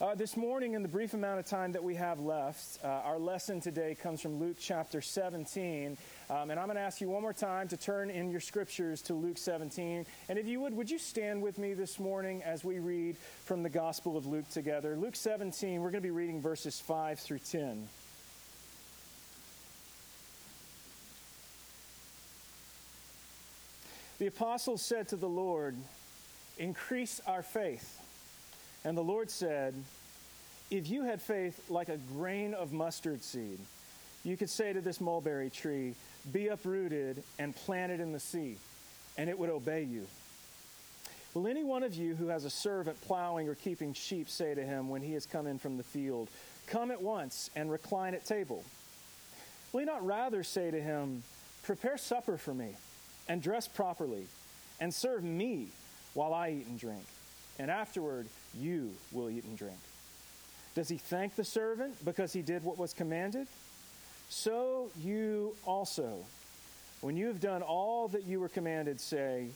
Uh, this morning, in the brief amount of time that we have left, uh, our lesson today comes from Luke chapter 17. Um, and I'm going to ask you one more time to turn in your scriptures to Luke 17. And if you would, would you stand with me this morning as we read from the Gospel of Luke together? Luke 17, we're going to be reading verses 5 through 10. The apostles said to the Lord, Increase our faith. And the Lord said, If you had faith like a grain of mustard seed, you could say to this mulberry tree, Be uprooted and planted in the sea, and it would obey you. Will any one of you who has a servant plowing or keeping sheep say to him when he has come in from the field, Come at once and recline at table? Will he not rather say to him, Prepare supper for me, and dress properly, and serve me while I eat and drink? and afterward you will eat and drink. Does he thank the servant because he did what was commanded? So you also, when you have done all that you were commanded, say,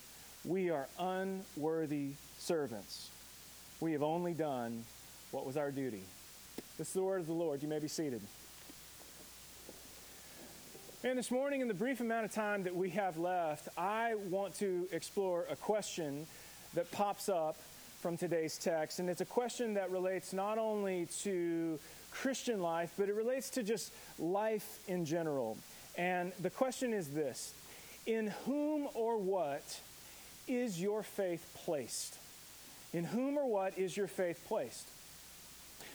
We are unworthy servants. We have only done what was our duty. This is the word of the Lord. You may be seated. And this morning, in the brief amount of time that we have left, I want to explore a question that pops up from today's text. And it's a question that relates not only to Christian life, but it relates to just life in general. And the question is this In whom or what is your faith placed? In whom or what is your faith placed?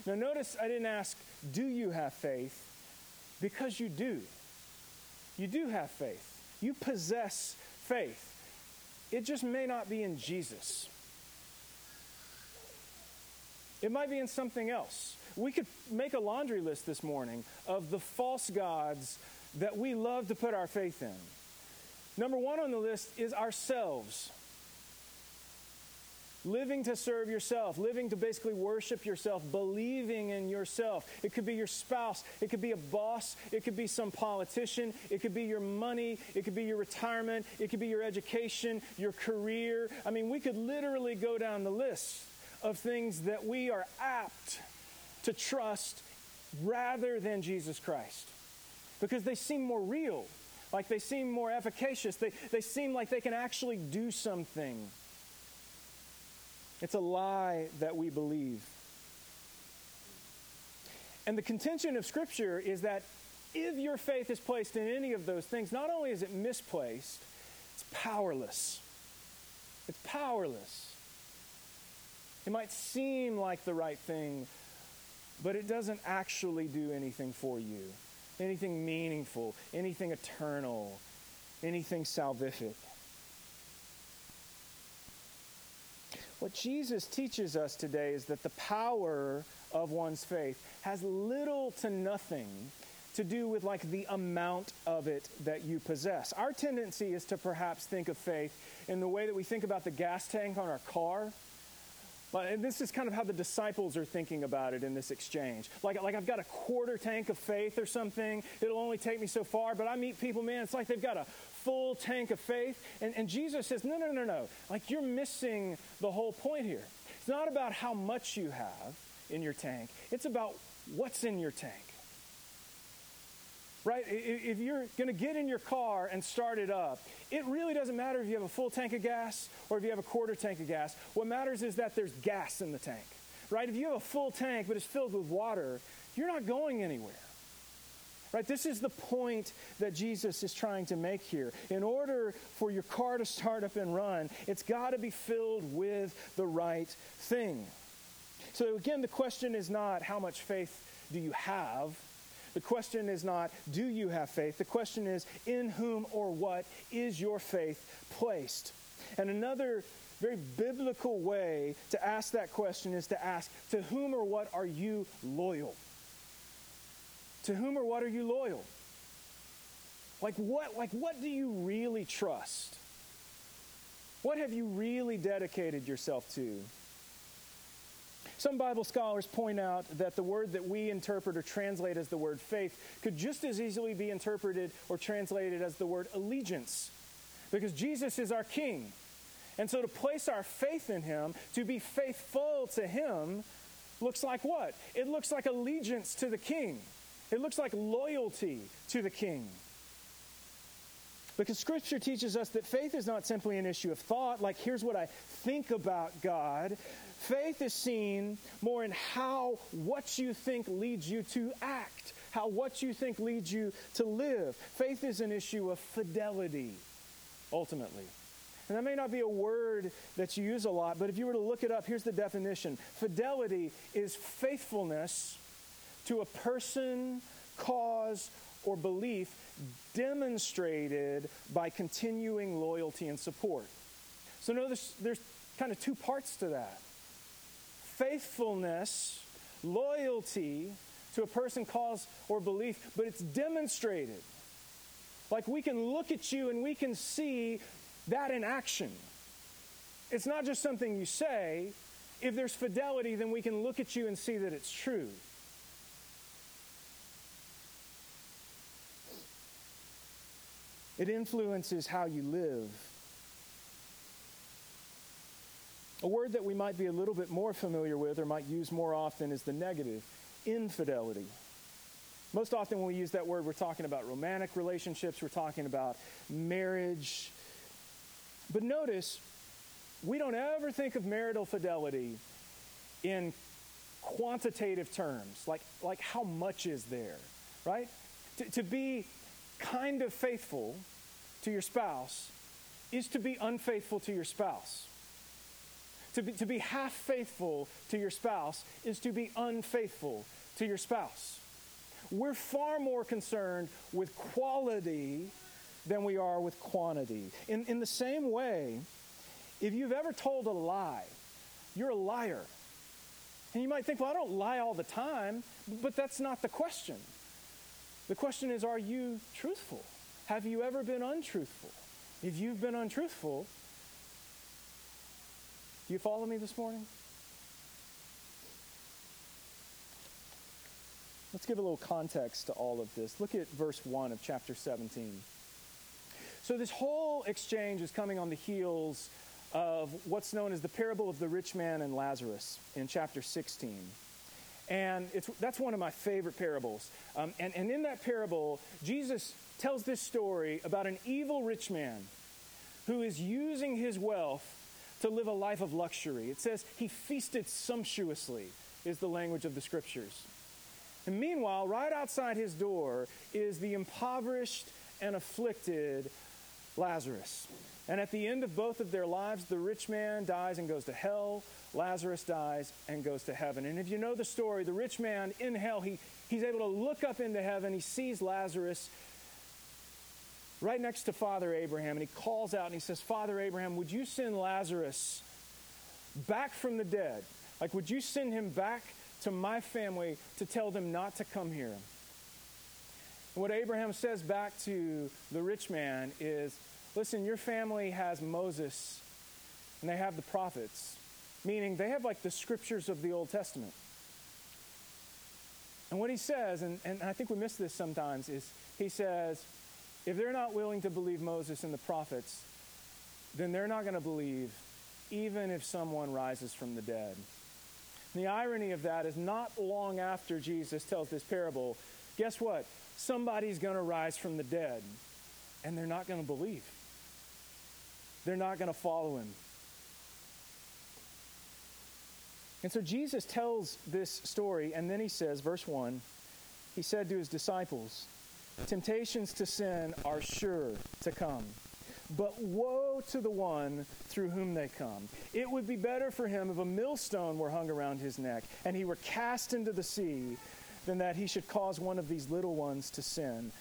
Now, notice I didn't ask, Do you have faith? Because you do. You do have faith. You possess faith. It just may not be in Jesus. It might be in something else. We could make a laundry list this morning of the false gods that we love to put our faith in. Number one on the list is ourselves. Living to serve yourself, living to basically worship yourself, believing in yourself. It could be your spouse, it could be a boss, it could be some politician, it could be your money, it could be your retirement, it could be your education, your career. I mean, we could literally go down the list of things that we are apt to trust rather than Jesus Christ because they seem more real, like they seem more efficacious, they, they seem like they can actually do something. It's a lie that we believe. And the contention of Scripture is that if your faith is placed in any of those things, not only is it misplaced, it's powerless. It's powerless. It might seem like the right thing, but it doesn't actually do anything for you, anything meaningful, anything eternal, anything salvific. What Jesus teaches us today is that the power of one's faith has little to nothing to do with like the amount of it that you possess. Our tendency is to perhaps think of faith in the way that we think about the gas tank on our car and this is kind of how the disciples are thinking about it in this exchange. Like, like I've got a quarter tank of faith or something. It'll only take me so far. But I meet people, man, it's like they've got a full tank of faith. And, and Jesus says, no, no, no, no. Like you're missing the whole point here. It's not about how much you have in your tank, it's about what's in your tank right? If you're going to get in your car and start it up, it really doesn't matter if you have a full tank of gas or if you have a quarter tank of gas. What matters is that there's gas in the tank, right? If you have a full tank but it's filled with water, you're not going anywhere. Right? This is the point that Jesus is trying to make here. In order for your car to start up and run, it's got to be filled with the right thing. So, again, the question is not how much faith do you have, the question is not, do you have faith? The question is, in whom or what is your faith placed? And another very biblical way to ask that question is to ask, to whom or what are you loyal? To whom or what are you loyal? Like what, like what do you really trust? What have you really dedicated yourself to? Some Bible scholars point out that the word that we interpret or translate as the word faith could just as easily be interpreted or translated as the word allegiance, because Jesus is our King. And so to place our faith in Him, to be faithful to Him, looks like what? It looks like allegiance to the king. It looks like loyalty to the king. Because Scripture teaches us that faith is not simply an issue of thought, like here's what I think about God. Faith is seen more in how what you think leads you to act, how what you think leads you to live. Faith is an issue of fidelity, ultimately. And that may not be a word that you use a lot, but if you were to look it up, here's the definition Fidelity is faithfulness to a person, cause, or belief demonstrated by continuing loyalty and support. So notice there's kind of two parts to that faithfulness, loyalty to a person, cause, or belief, but it's demonstrated. Like we can look at you and we can see that in action. It's not just something you say. If there's fidelity, then we can look at you and see that it's true. It influences how you live. A word that we might be a little bit more familiar with or might use more often is the negative infidelity. Most often, when we use that word, we're talking about romantic relationships, we're talking about marriage. But notice, we don't ever think of marital fidelity in quantitative terms, like, like how much is there, right? To, to be kind of faithful to your spouse is to be unfaithful to your spouse. To be, to be half faithful to your spouse is to be unfaithful to your spouse. We're far more concerned with quality than we are with quantity. In, in the same way, if you've ever told a lie, you're a liar. And you might think, well, I don't lie all the time, but that's not the question. The question is, are you truthful? Have you ever been untruthful? If you've been untruthful, do you follow me this morning? Let's give a little context to all of this. Look at verse 1 of chapter 17. So, this whole exchange is coming on the heels of what's known as the parable of the rich man and Lazarus in chapter 16. And that's one of my favorite parables. Um, and, and in that parable, Jesus tells this story about an evil rich man who is using his wealth to live a life of luxury. It says he feasted sumptuously, is the language of the scriptures. And meanwhile, right outside his door is the impoverished and afflicted Lazarus. And at the end of both of their lives, the rich man dies and goes to hell. Lazarus dies and goes to heaven. And if you know the story, the rich man in hell, he, he's able to look up into heaven. He sees Lazarus right next to Father Abraham, and he calls out and he says, Father Abraham, would you send Lazarus back from the dead? Like, would you send him back to my family to tell them not to come here? And what Abraham says back to the rich man is, Listen, your family has Moses and they have the prophets, meaning they have like the scriptures of the Old Testament. And what he says, and, and I think we miss this sometimes, is he says, if they're not willing to believe Moses and the prophets, then they're not going to believe even if someone rises from the dead. And the irony of that is not long after Jesus tells this parable, guess what? Somebody's going to rise from the dead, and they're not going to believe they're not going to follow him. And so Jesus tells this story, and then he says, verse 1, he said to his disciples, Temptations to sin are sure to come. But woe to the one through whom they come. It would be better for him if a millstone were hung around his neck and he were cast into the sea than that he should cause one of these little ones to sin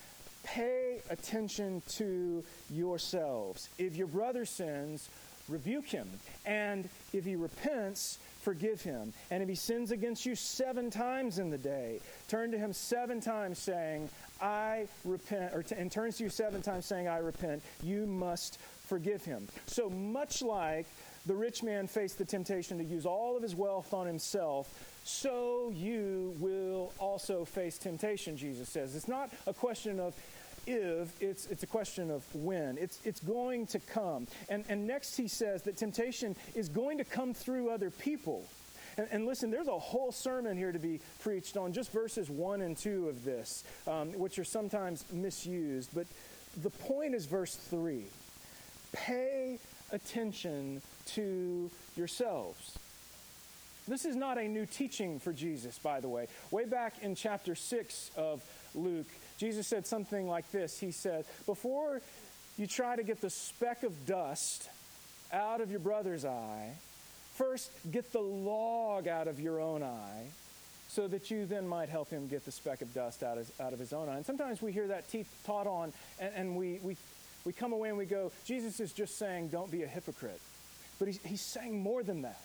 pay attention to yourselves. If your brother sins, rebuke him. And if he repents, forgive him. And if he sins against you seven times in the day, turn to him seven times saying, I repent, or t- and turns to you seven times saying, I repent, you must forgive him. So much like the rich man faced the temptation to use all of his wealth on himself, so you will also face temptation, Jesus says. It's not a question of if, it's, it's a question of when. It's, it's going to come. And, and next he says that temptation is going to come through other people. And, and, listen, there's a whole sermon here to be preached on just verses 1 and 2 of this, um, which are sometimes misused. But the point is verse 3 pay attention to yourselves. This is not a new teaching for Jesus, by the way. Way back in chapter 6 of Luke, Jesus said something like this He said, Before you try to get the speck of dust out of your brother's eye, first get the log out of your own eye so that you then might help him get the speck of dust out of, out of his own eye. And sometimes we hear that taught on, and, and we, we, we come away and we go, Jesus is just saying, don't be a hypocrite. But he's, he's saying more than that.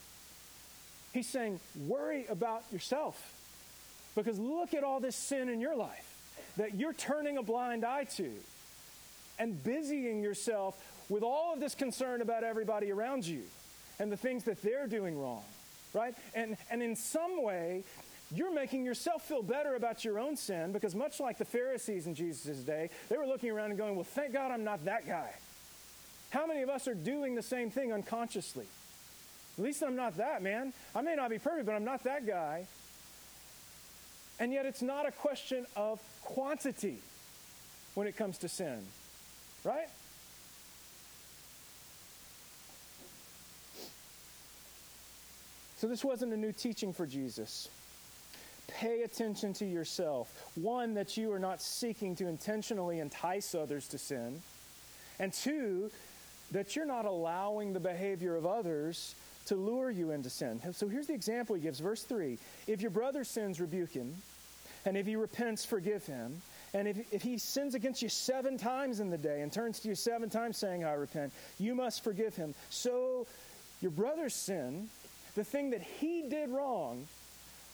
He's saying, worry about yourself. Because look at all this sin in your life that you're turning a blind eye to and busying yourself with all of this concern about everybody around you and the things that they're doing wrong, right? And, and in some way, you're making yourself feel better about your own sin because, much like the Pharisees in Jesus' day, they were looking around and going, Well, thank God I'm not that guy. How many of us are doing the same thing unconsciously? At least I'm not that, man. I may not be perfect, but I'm not that guy. And yet, it's not a question of quantity when it comes to sin, right? So, this wasn't a new teaching for Jesus. Pay attention to yourself. One, that you are not seeking to intentionally entice others to sin. And two, that you're not allowing the behavior of others to lure you into sin. So here's the example he gives, verse 3. If your brother sins, rebuke him. And if he repents, forgive him. And if, if he sins against you seven times in the day and turns to you seven times saying, I repent, you must forgive him. So your brother's sin, the thing that he did wrong,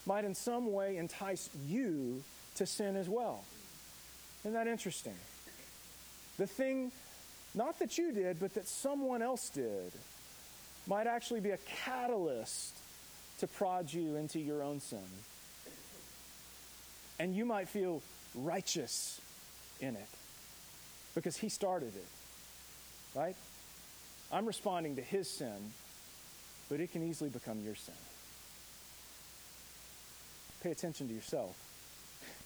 might in some way entice you to sin as well. Isn't that interesting? The thing, not that you did, but that someone else did, might actually be a catalyst to prod you into your own sin. And you might feel righteous in it because he started it, right? I'm responding to his sin, but it can easily become your sin. Pay attention to yourself.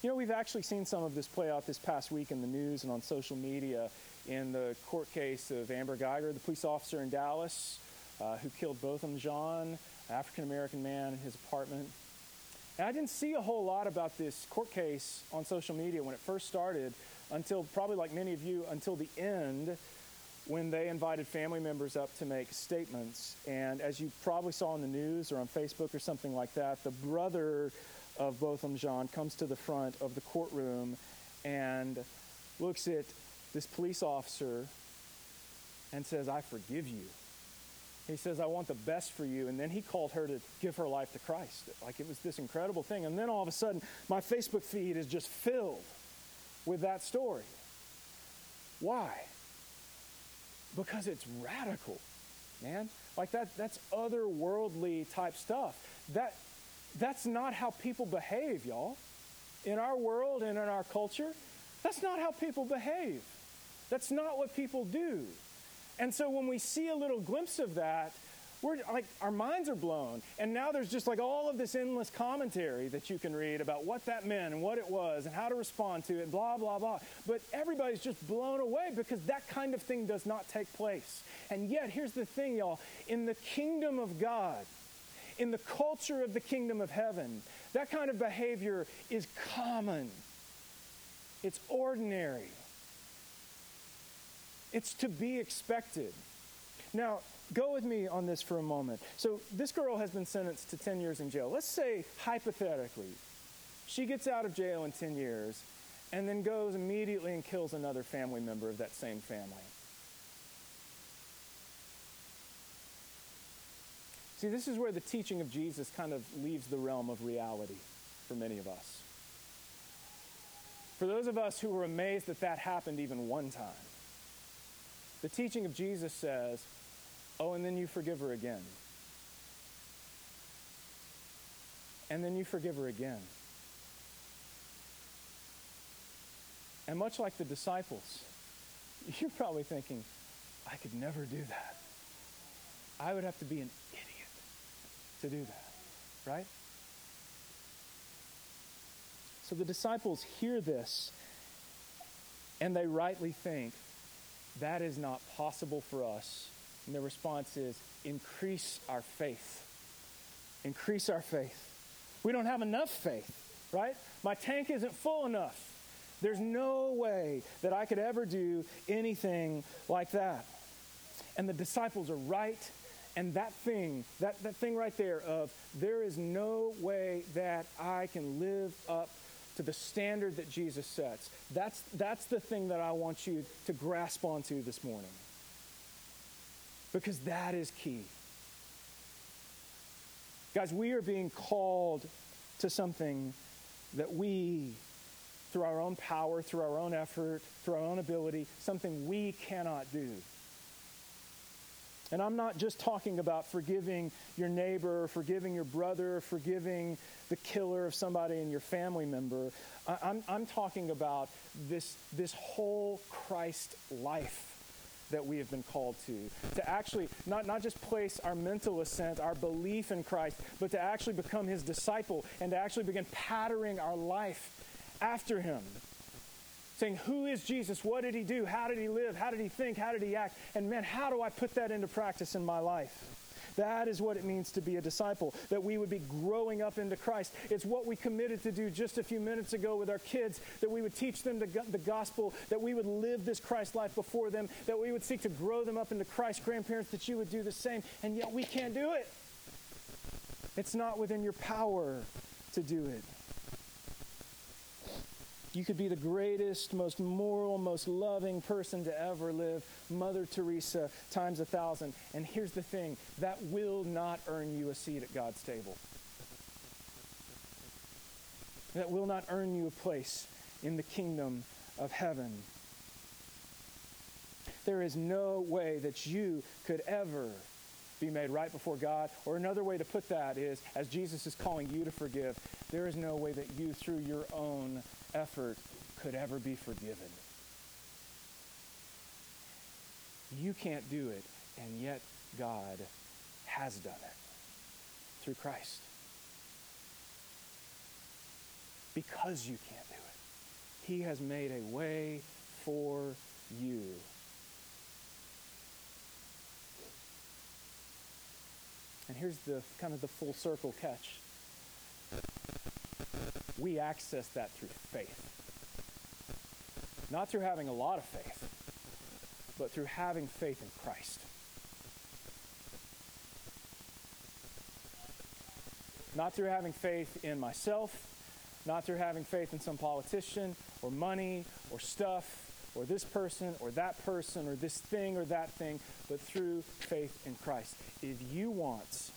You know, we've actually seen some of this play out this past week in the news and on social media in the court case of Amber Guyger, the police officer in Dallas uh, who killed Botham Jean, African American man in his apartment. And I didn't see a whole lot about this court case on social media when it first started until probably like many of you until the end when they invited family members up to make statements. And as you probably saw in the news or on Facebook or something like that, the brother of Botham Jean comes to the front of the courtroom and looks at this police officer and says, I forgive you. He says, I want the best for you. And then he called her to give her life to Christ. Like it was this incredible thing. And then all of a sudden, my Facebook feed is just filled with that story. Why? Because it's radical, man. Like that, that's otherworldly type stuff. That, that's not how people behave, y'all. In our world and in our culture, that's not how people behave. That's not what people do. And so when we see a little glimpse of that, we're like our minds are blown. And now there's just like all of this endless commentary that you can read about what that meant and what it was and how to respond to it, blah, blah, blah. But everybody's just blown away because that kind of thing does not take place. And yet, here's the thing, y'all. In the kingdom of God, in the culture of the kingdom of heaven, that kind of behavior is common. It's ordinary. It's to be expected. Now, go with me on this for a moment. So, this girl has been sentenced to 10 years in jail. Let's say, hypothetically, she gets out of jail in 10 years and then goes immediately and kills another family member of that same family. See, this is where the teaching of Jesus kind of leaves the realm of reality for many of us. For those of us who were amazed that that happened even one time, the teaching of Jesus says, oh, and then you forgive her again. And then you forgive her again. And much like the disciples, you're probably thinking, I could never do that. I would have to be an idiot to do that. right? So the disciples hear this and they rightly think that is not possible for us. And the response is increase our faith. Increase our faith. We don't have enough faith, right? My tank isn't full enough. There's no way that I could ever do anything like that. And the disciples are right. And that thing, that, that thing right there of there is no way that I can live up to the standard that Jesus sets. That's, that's the thing that I want you to grasp onto this morning. Because that is key. Guys, we are being called to something that we, through our own power, through our own effort, through our own ability, something we cannot do. And I'm not just talking about forgiving your neighbor, forgiving your brother, forgiving the killer of somebody in your family member. I'm, I'm talking about this, this whole Christ life that we have been called to. To actually not, not just place our mental assent, our belief in Christ, but to actually become his disciple and to actually begin patterning our life after him saying, Who is Jesus? What did he do? How did he live? How did he think? How did he act? And man, how do I put that into practice in my life? That is what it means to be a disciple, that we would be growing up into Christ. It's what we committed to do just a few minutes ago with our kids, that we would teach them the gospel, that we would live this Christ life before them, that we would seek to grow them up into Christ. Grandparents, that you would do the same, and yet we can't do it. It's not within your power to do it. You could be the greatest, most moral, most loving person to ever live, Mother Teresa times a thousand. And here's the thing that will not earn you a seat at God's table. That will not earn you a place in the kingdom of heaven. There is no way that you could ever be made right before God. Or another way to put that is, as Jesus is calling you to forgive, there is no way that you, through your own effort could ever be forgiven. You can't do it, and yet God has done it through Christ. Because you can't do it, He has made a way for you. And here's the kind of the full circle catch we access that through faith. Not through having a lot of faith, but through having faith in Christ. Not through having faith in myself, not through having faith in some politician or money or stuff or this person or that person or this thing or that thing, but through faith in Christ. If you want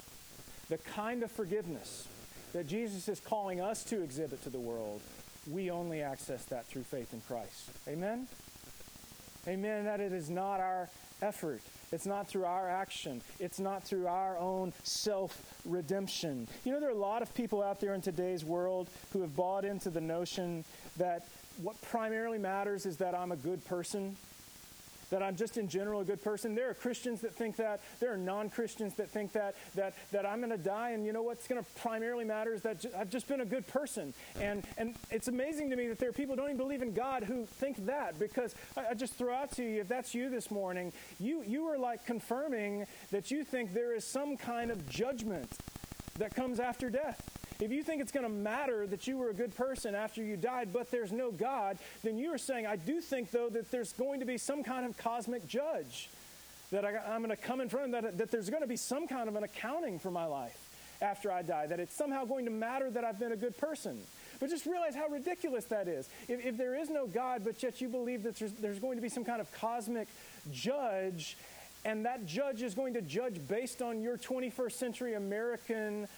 the kind of forgiveness that Jesus is calling us to exhibit to the world, we only access that through faith in Christ. Amen? Amen. That it is not our effort. It's not through our action. It's not through our own self redemption. You know, there are a lot of people out there in today's world who have bought into the notion that what primarily matters is that I'm a good person that I'm just in general a good person. There are Christians that think that. There are non Christians that think that, that, that I'm going to die, and you know what's going to primarily matter is that I've just been a good person. And, and it's amazing to me that there are people who don't even believe in God who think that because I, I just throw out to you, if that's you this morning, you, you are like confirming that you think there is some kind of judgment that comes after death. If you think it's going to matter that you were a good person after you died, but there's no God, then you are saying, I do think, though, that there's going to be some kind of cosmic judge that I, am going to come in front of, that, that there's going to be some kind of an accounting for my life after I die, that it's somehow going to matter that I've been a good person. But just realize how ridiculous that is. If, if there is no God, but yet you believe that there's, there's going to be some kind of cosmic judge, and that judge is going to judge based on your 21st century American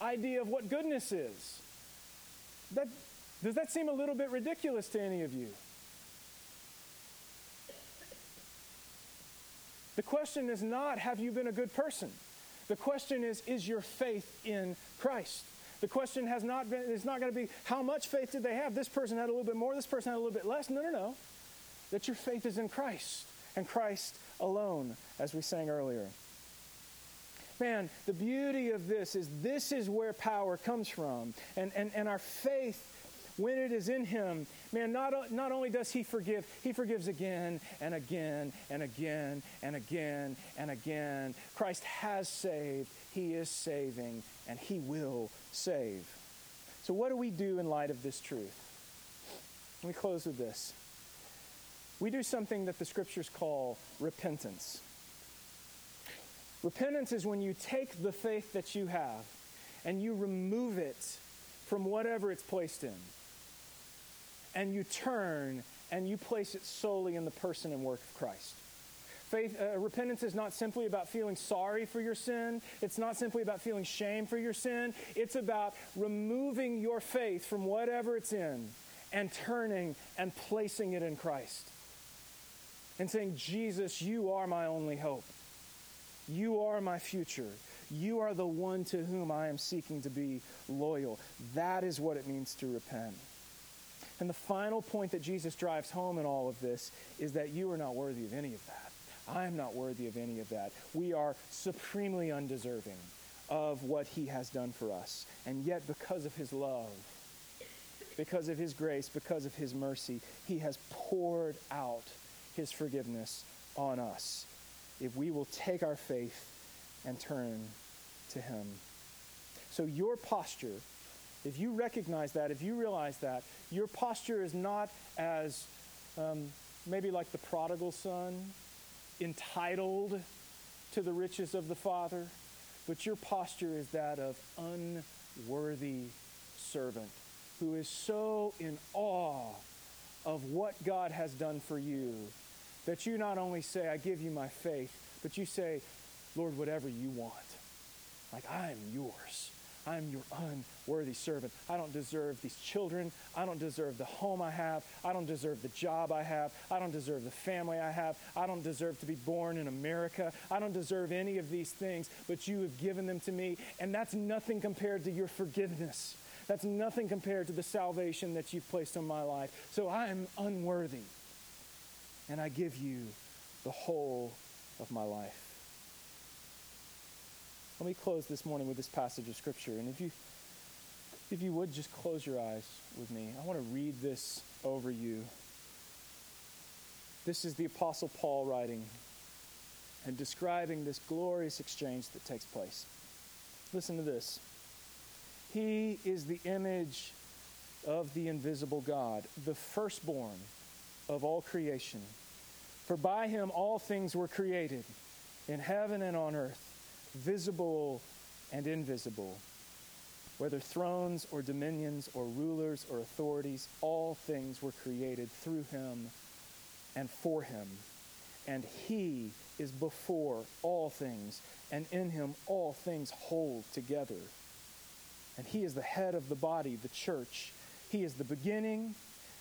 idea of what goodness is. That, does that seem a little bit ridiculous to any of you? The question is not, have you been a good person? The question is, is your faith in Christ? The question has not been, it's not going to be, how much faith did they have? This person had a little bit more, this person had a little bit less. No, no, no. That your faith is in Christ and Christ alone, as we sang earlier. Man, the beauty of this is this is where power comes from. And, and, and our faith, when it is in Him, man, not, not only does He forgive, He forgives again and again and again and again and again. Christ has saved, He is saving, and He will save. So, what do we do in light of this truth? Let me close with this. We do something that the scriptures call repentance. Repentance is when you take the faith that you have and you remove it from whatever it's placed in. And you turn and you place it solely in the person and work of Christ. Faith, uh, repentance is not simply about feeling sorry for your sin. It's not simply about feeling shame for your sin. It's about removing your faith from whatever it's in and turning and placing it in Christ. And saying, Jesus, you are my only hope. You are my future. You are the one to whom I am seeking to be loyal. That is what it means to repent. And the final point that Jesus drives home in all of this is that you are not worthy of any of that. I am not worthy of any of that. We are supremely undeserving of what he has done for us. And yet, because of his love, because of his grace, because of his mercy, he has poured out his forgiveness on us if we will take our faith and turn to him. So, your posture, if you recognize that, if you realize that, your posture is not as um, maybe like the prodigal son, entitled to the riches of the Father, but your posture is that of unworthy servant who is so in awe of what God has done for you that you not only say, I give you my faith, but you say, Lord, whatever you want. Like, I am yours. I am your unworthy servant. I don't deserve these children. I don't deserve the home I have. I don't deserve the job I have. I don't deserve the family I have. I don't deserve to be born in America. I don't deserve any of these things, but you have given them to me. And that's nothing compared to your forgiveness. That's nothing compared to the salvation that you've placed on my life. So I am unworthy. And I give you the whole of my life. Let me close this morning with this passage of Scripture. And if you, if you would just close your eyes with me, I want to read this over you. This is the Apostle Paul writing and describing this glorious exchange that takes place. Listen to this. He is the image of the invisible God, the firstborn of all creation. For by him all things were created, in heaven and on earth, visible and invisible. Whether thrones or dominions or rulers or authorities, all things were created through him and for him. And he is before all things, and in him all things hold together. And he is the head of the body, the church. He is the beginning,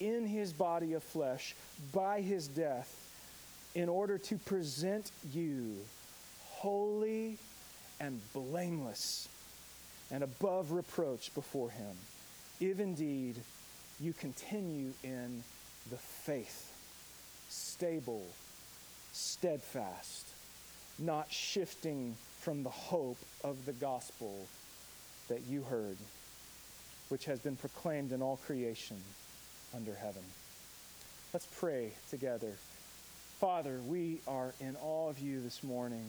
in his body of flesh by his death in order to present you holy and blameless and above reproach before him, if indeed you continue in the faith, stable, steadfast, not shifting from the hope of the gospel that you heard, which has been proclaimed in all creation under heaven. Let's pray together. Father, we are in awe of you this morning.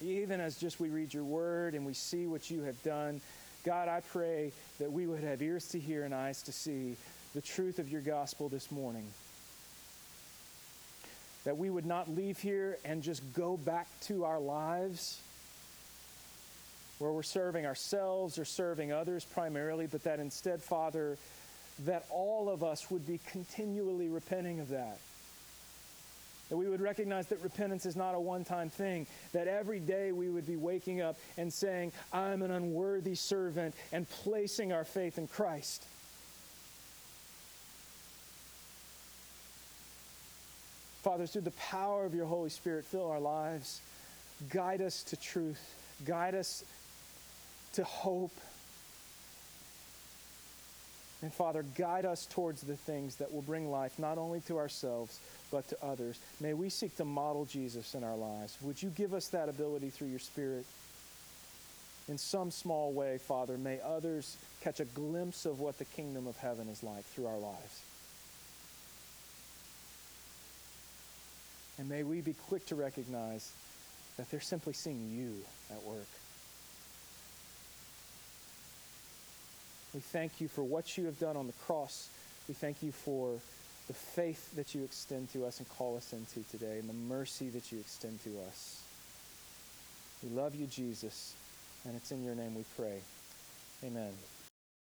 Even as just we read your word and we see what you have done, God, I pray that we would have ears to hear and eyes to see the truth of your gospel this morning that we would not leave here and just go back to our lives where we're serving ourselves or serving others primarily, but that instead, Father, that all of us would be continually repenting of that. That we would recognize that repentance is not a one time thing. That every day we would be waking up and saying, I'm an unworthy servant, and placing our faith in Christ. Father, through the power of your Holy Spirit, fill our lives. Guide us to truth. Guide us to hope. And Father, guide us towards the things that will bring life not only to ourselves, but to others. May we seek to model Jesus in our lives. Would you give us that ability through your Spirit? In some small way, Father, may others catch a glimpse of what the kingdom of heaven is like through our lives. And may we be quick to recognize that they're simply seeing you at work. We thank you for what you have done on the cross. We thank you for the faith that you extend to us and call us into today, and the mercy that you extend to us. We love you, Jesus, and it's in your name we pray. Amen.